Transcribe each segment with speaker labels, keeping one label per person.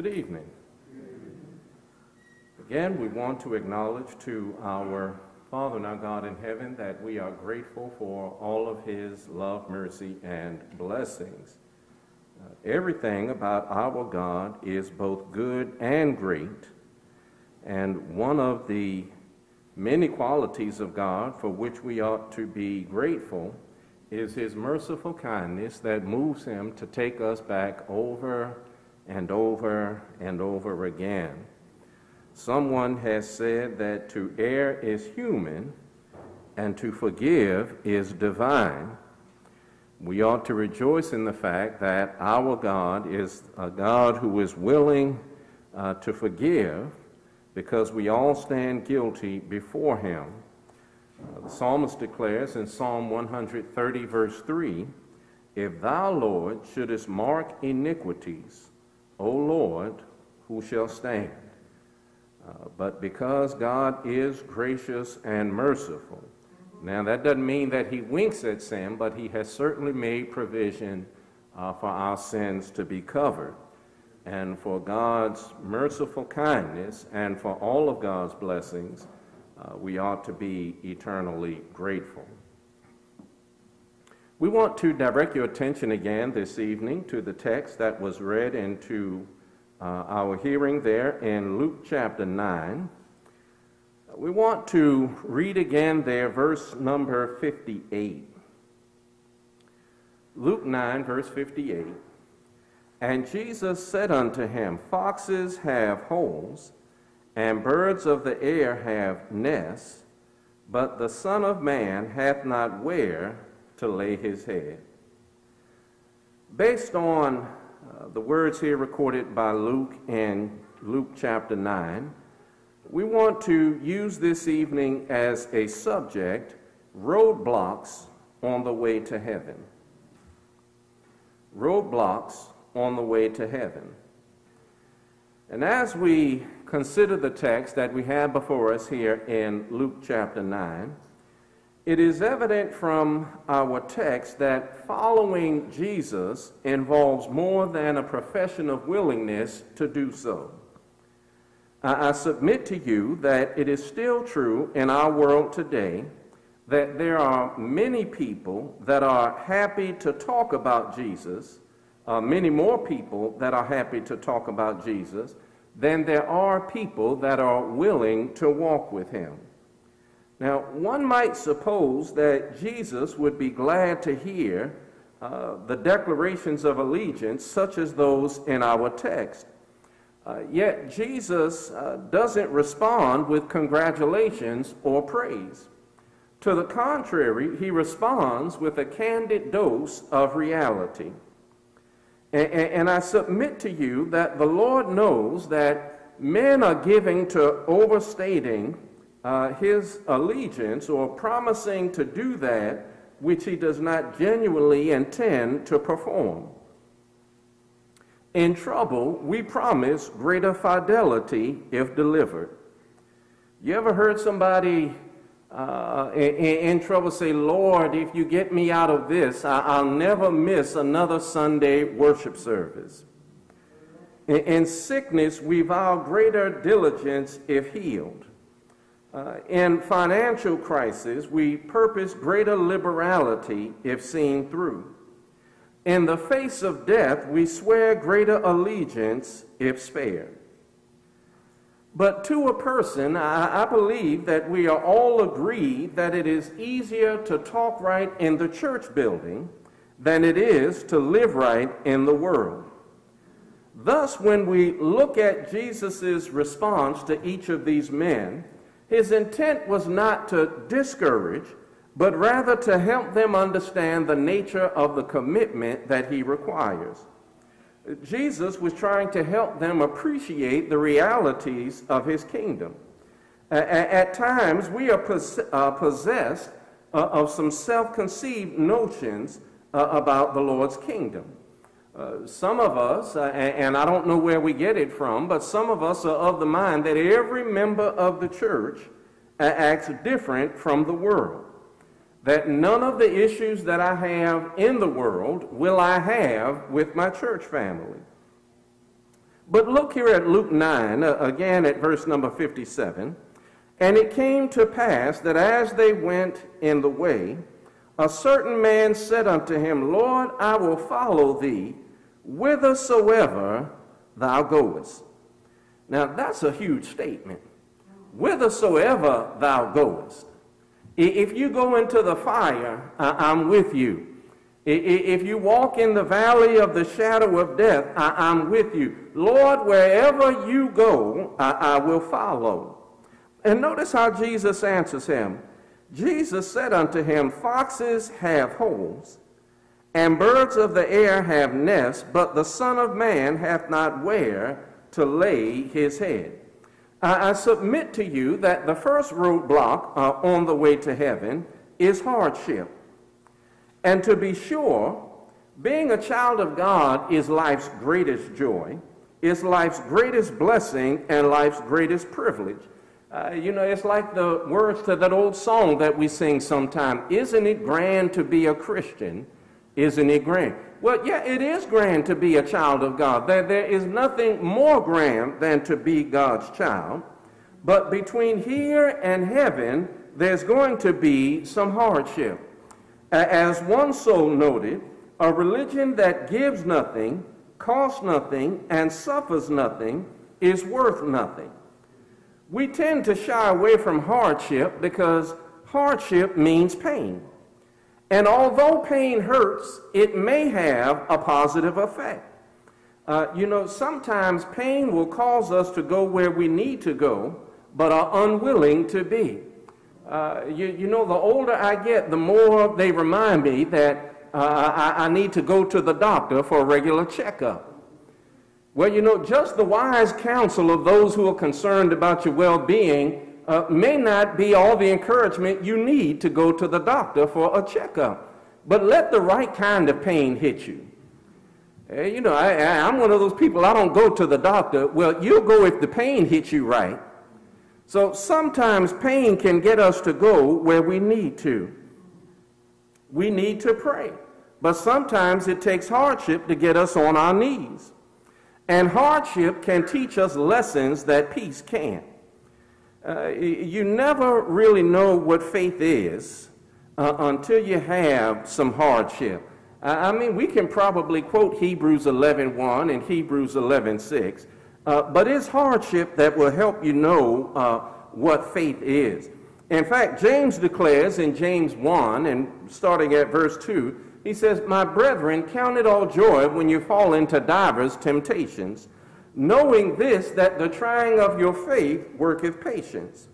Speaker 1: Good evening. Again, we want to acknowledge to our Father and our God in heaven that we are grateful for all of his love, mercy, and blessings. Uh, everything about our God is both good and great, and one of the many qualities of God for which we ought to be grateful is his merciful kindness that moves him to take us back over and over and over again. Someone has said that to err is human and to forgive is divine. We ought to rejoice in the fact that our God is a God who is willing uh, to forgive because we all stand guilty before him. Uh, the psalmist declares in Psalm 130, verse 3 If thou, Lord, shouldest mark iniquities, O Lord, who shall stand? Uh, but because God is gracious and merciful, now that doesn't mean that he winks at sin, but he has certainly made provision uh, for our sins to be covered. And for God's merciful kindness and for all of God's blessings, uh, we ought to be eternally grateful. We want to direct your attention again this evening to the text that was read into uh, our hearing there in Luke chapter 9. We want to read again there verse number 58. Luke 9, verse 58. And Jesus said unto him, Foxes have holes, and birds of the air have nests, but the Son of Man hath not where to lay his head. Based on uh, the words here recorded by Luke in Luke chapter 9, we want to use this evening as a subject roadblocks on the way to heaven. Roadblocks on the way to heaven. And as we consider the text that we have before us here in Luke chapter 9, it is evident from our text that following Jesus involves more than a profession of willingness to do so. I submit to you that it is still true in our world today that there are many people that are happy to talk about Jesus, uh, many more people that are happy to talk about Jesus than there are people that are willing to walk with him. Now, one might suppose that Jesus would be glad to hear uh, the declarations of allegiance, such as those in our text. Uh, yet, Jesus uh, doesn't respond with congratulations or praise. To the contrary, he responds with a candid dose of reality. And, and I submit to you that the Lord knows that men are giving to overstating uh, his allegiance or promising to do that which he does not genuinely intend to perform. In trouble, we promise greater fidelity if delivered. You ever heard somebody uh, in, in, trouble say, Lord, if you get me out of this, I, will never miss another Sunday worship service. In, in sickness, we vow greater diligence if healed. Uh, in financial crisis, we purpose greater liberality if seen through. In the face of death, we swear greater allegiance if spared. But to a person, I, I, believe that we are all agreed that it is easier to talk right in the church building than it is to live right in the world. Thus, when we look at Jesus' response to each of these men, his intent was not to discourage, but rather to help them understand the nature of the commitment that he requires. Jesus was trying to help them appreciate the realities of his kingdom. At times, we are uh, possessed uh, of some self conceived notions uh, about the Lord's kingdom. Uh, some of us, uh, and, I don't know where we get it from, but some of us are of the mind that every member of the church uh, acts different from the world. That none of the issues that I have in the world will I have with my church family. But look here at Luke 9, uh, again at verse number 57. And it came to pass that as they went in the way, a certain man said unto him, Lord, I will follow thee whithersoever thou goest. Now, that's a huge statement. Whithersoever thou goest. If you go into the fire, I'm with you. If you walk in the valley of the shadow of death, I'm with you. Lord, wherever you go, I will follow. And notice how Jesus answers him. Jesus said unto him, Foxes have holes, and birds of the air have nests, but the Son of Man hath not where to lay his head. I, I submit to you that the first roadblock uh, on the way to heaven is hardship. And to be sure, being a child of God is life's greatest joy, is life's greatest blessing, and life's greatest privilege. Uh, you know, it's like the words to that old song that we sing sometimes Isn't it grand to be a Christian? Isn't it grand? Well, yeah, it is grand to be a child of God. There, there is nothing more grand than to be God's child. But between here and heaven, there's going to be some hardship. As one soul noted, a religion that gives nothing, costs nothing, and suffers nothing is worth nothing. We tend to shy away from hardship because hardship means pain. And although pain hurts, it may have a positive effect. Uh, you know, sometimes pain will cause us to go where we need to go, but are unwilling to be. Uh, you, you know, the older I get, the more they remind me that uh, I, I need to go to the doctor for a regular checkup. Well, you know, just the wise counsel of those who are concerned about your well being uh, may not be all the encouragement you need to go to the doctor for a checkup. But let the right kind of pain hit you. Uh, you know, I, am one of those people, I don't go to the doctor. Well, you'll go if the pain hits you right. So sometimes pain can get us to go where we need to. We need to pray. But sometimes it takes hardship to get us on our knees. And hardship can teach us lessons that peace can't. Uh, you never really know what faith is uh, until you have some hardship. I mean, we can probably quote Hebrews 11.1 and Hebrews 11.6, uh, but it's hardship that will help you know uh, what faith is. In fact, James declares in James 1, and starting at verse 2, he says, My brethren, count it all joy when you fall into divers temptations, knowing this, that the trying of your faith worketh patience.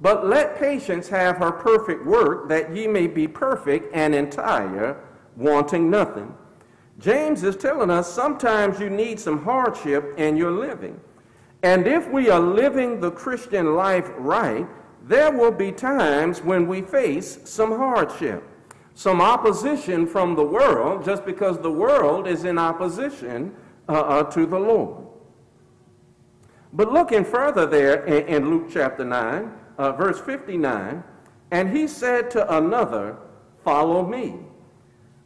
Speaker 1: But let patience have her perfect work, that ye may be perfect and entire, wanting nothing. James is telling us sometimes you need some hardship in your living. And if we are living the Christian life right, there will be times when we face some hardship some opposition from the world just because the world is in opposition uh, uh, to the Lord. But looking further there in, in Luke chapter 9, uh, verse 59, and he said to another, Follow me.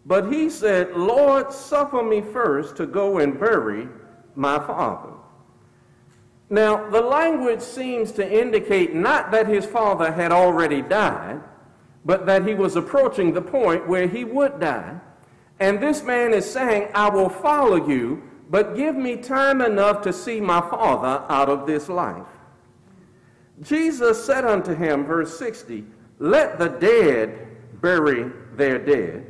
Speaker 1: But he said, Lord, suffer me first to go and bury my father. Now, the language seems to indicate not that his father had already died, but that he was approaching the point where he would die. And this man is saying, I will follow you, but give me time enough to see my father out of this life. Jesus said unto him, verse 60, Let the dead bury their dead,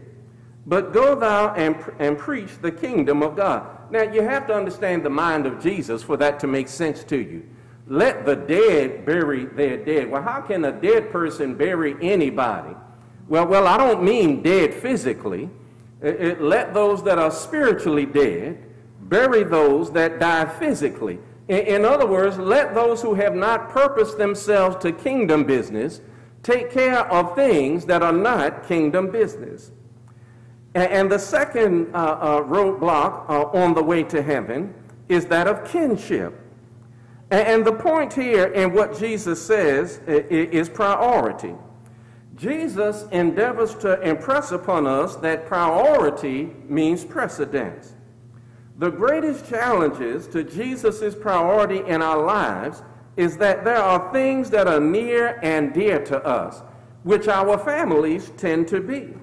Speaker 1: but go thou and, and preach the kingdom of God. Now, you have to understand the mind of Jesus for that to make sense to you. Let the dead bury their dead. Well, how can a dead person bury anybody? Well, well, I don't mean dead physically. It, it, let those that are spiritually dead bury those that die physically. In, other words, let those who have not purposed themselves to kingdom business take care of things that are not kingdom business. And, and the second uh, uh, roadblock uh, on the way to heaven is that of kinship. And the point here in what Jesus says is priority. Jesus endeavors to impress upon us that priority means precedence. The greatest challenges to Jesus' priority in our lives is that there are things that are near and dear to us, which our families tend to be.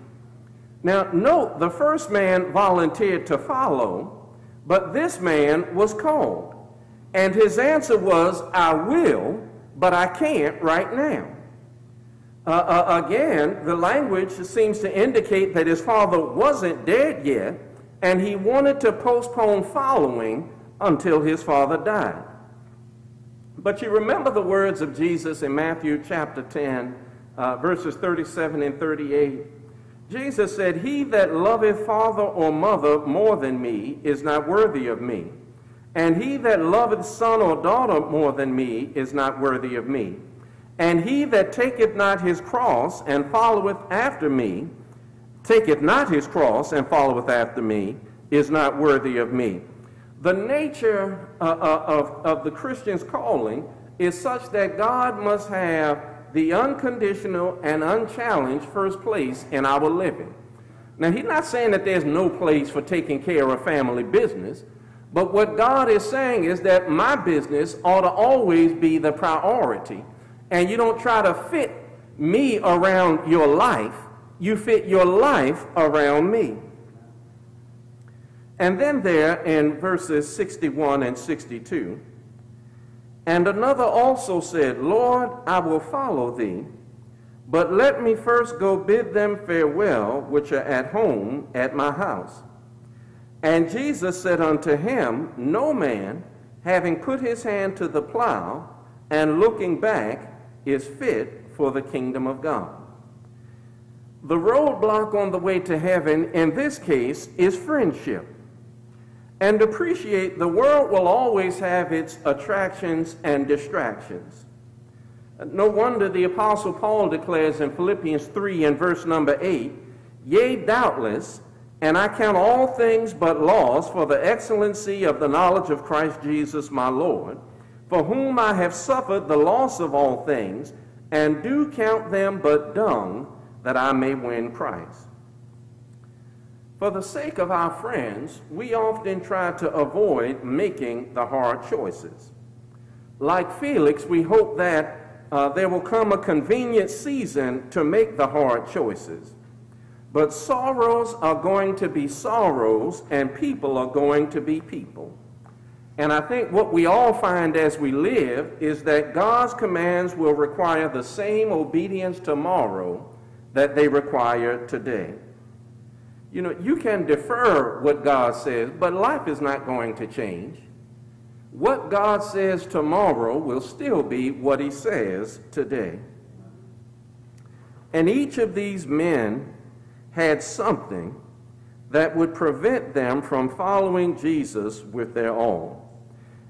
Speaker 1: Now, note the first man volunteered to follow, but this man was called. And his answer was, I will, but I can't right now. Uh, uh, again, the language seems to indicate that his father wasn't dead yet, and he wanted to postpone following until his father died. But you remember the words of Jesus in Matthew chapter 10, uh, verses 37 and 38. Jesus said, He that loveth father or mother more than me is not worthy of me, and he that loveth son or daughter more than me is not worthy of me. And he that taketh not his cross and followeth after me, taketh not his cross and followeth after me, is not worthy of me. The nature uh, uh, of, of the Christian's calling is such that God must have the unconditional and unchallenged first place in our living. Now, he's not saying that there's no place for taking care of family business, but what God is saying is that my business ought to always be the priority. And you don't try to fit me around your life, you fit your life around me. And then there in verses 61 and 62, and another also said, Lord, I will follow thee, but let me first go bid them farewell which are at home at my house. And Jesus said unto him, No man, having put his hand to the plow and looking back, is fit for the kingdom of God. The roadblock on the way to heaven in this case is friendship. And appreciate the world will always have its attractions and distractions. No wonder the Apostle Paul declares in Philippians 3 and verse number 8, Yea, doubtless, and I count all things but loss for the excellency of the knowledge of Christ Jesus my Lord, for whom I have suffered the loss of all things, and do count them but dung, that I may win Christ. For the sake of our friends, we often try to avoid making the hard choices. Like Felix, we hope that uh, there will come a convenient season to make the hard choices. But sorrows are going to be sorrows, and people are going to be people. And I think what we all find as we live is that God's commands will require the same obedience tomorrow that they require today. You know, you can defer what God says, but life is not going to change. What God says tomorrow will still be what he says today. And each of these men had something that would prevent them from following Jesus with their all.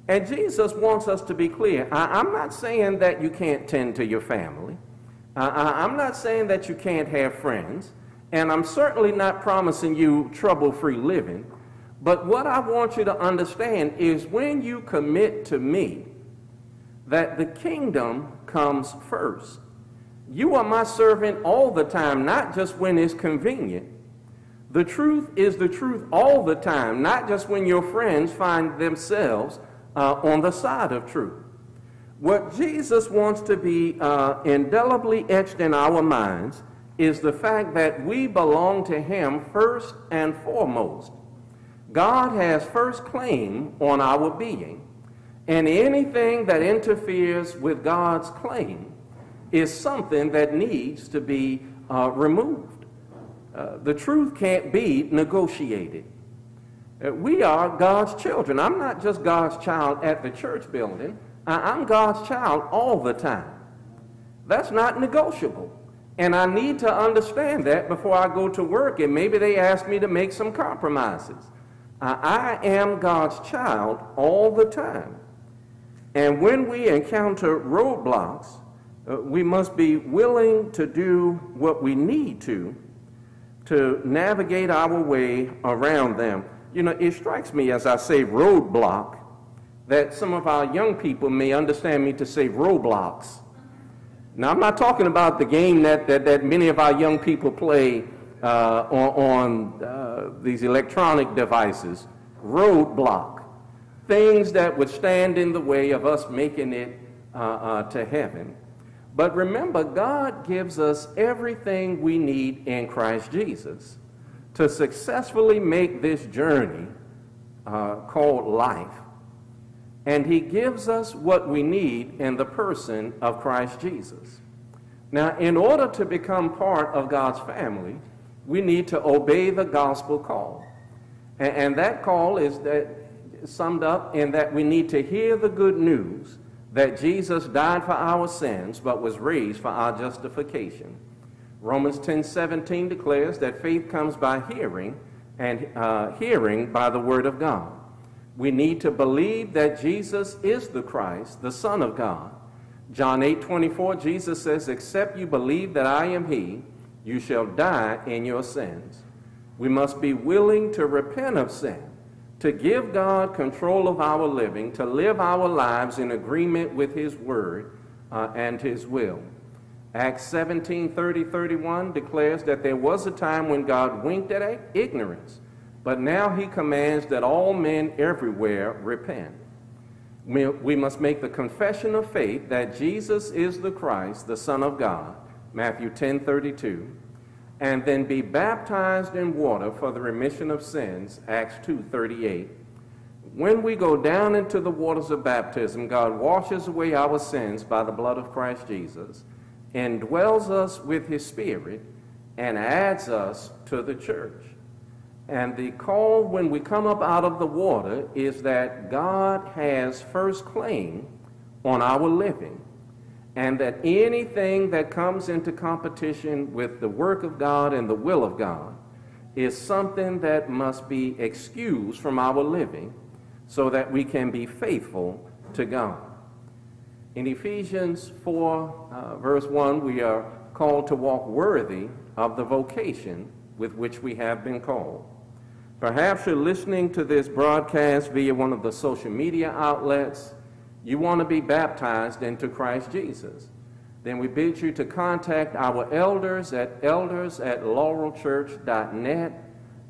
Speaker 1: And Jesus wants us to be clear. I, am not saying that you can't tend to your family. I, I'm not saying that you can't have friends. And I'm certainly not promising you trouble free living. But what I want you to understand is when you commit to me, that the kingdom comes first. You are my servant all the time, not just when it's convenient. The truth is the truth all the time, not just when your friends find themselves uh, on the side of truth. What Jesus wants to be uh, indelibly etched in our minds is the fact that we belong to Him first and foremost. God has first claim on our being, and anything that interferes with God's claim is something that needs to be uh, removed. Uh, the truth can't be negotiated. Uh, we are God's children. I'm not just God's child at the church building. I'm God's child all the time. That's not negotiable. And I need to understand that before I go to work, and maybe they ask me to make some compromises. I am God's child all the time. And when we encounter roadblocks, uh, we must be willing to do what we need to to navigate our way around them. You know, it strikes me as I say roadblock that some of our young people may understand me to say Roblox. Now, I'm not talking about the game that, that, that many of our young people play uh, on, on uh, these electronic devices. roadblock, things that would stand in the way of us making it uh, uh, to heaven. But remember, God gives us everything we need in Christ Jesus to successfully make this journey uh, called life. And He gives us what we need in the person of Christ Jesus. Now, in order to become part of God's family, we need to obey the gospel call. And, and that call is that summed up in that we need to hear the good news that Jesus died for our sins but was raised for our justification. Romans 10:17 declares that faith comes by hearing and uh, hearing by the word of God. We need to believe that Jesus is the Christ, the Son of God. John 8:24 Jesus says, "Except you believe that I am he, you shall die in your sins." We must be willing to repent of sin to give God control of our living, to live our lives in agreement with His Word uh, and His will. Acts 17 30 31 declares that there was a time when God winked at ignorance, but now He commands that all men everywhere repent. We, must make the confession of faith that Jesus is the Christ, the Son of God, Matthew 10 32 and then be baptized in water for the remission of sins, Acts 2:38. When we go down into the waters of baptism, God washes away our sins by the blood of Christ Jesus, indwells us with his spirit, and adds us to the church. And the call when we come up out of the water is that God has first claim on our living and that anything that comes into competition with the work of God and the will of God is something that must be excused from our living so that we can be faithful to God. In Ephesians 4, uh, verse 1, we are called to walk worthy of the vocation with which we have been called. Perhaps you're listening to this broadcast via one of the social media outlets you want to be baptized into Christ Jesus, then we bid you to contact our elders at elders at laurelchurch.net,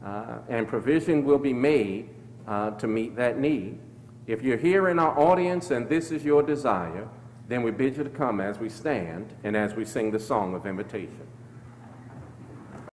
Speaker 1: uh, and provision will be made uh, to meet that need. If you're here in our audience and this is your desire, then we bid you to come as we stand and as we sing the song of invitation.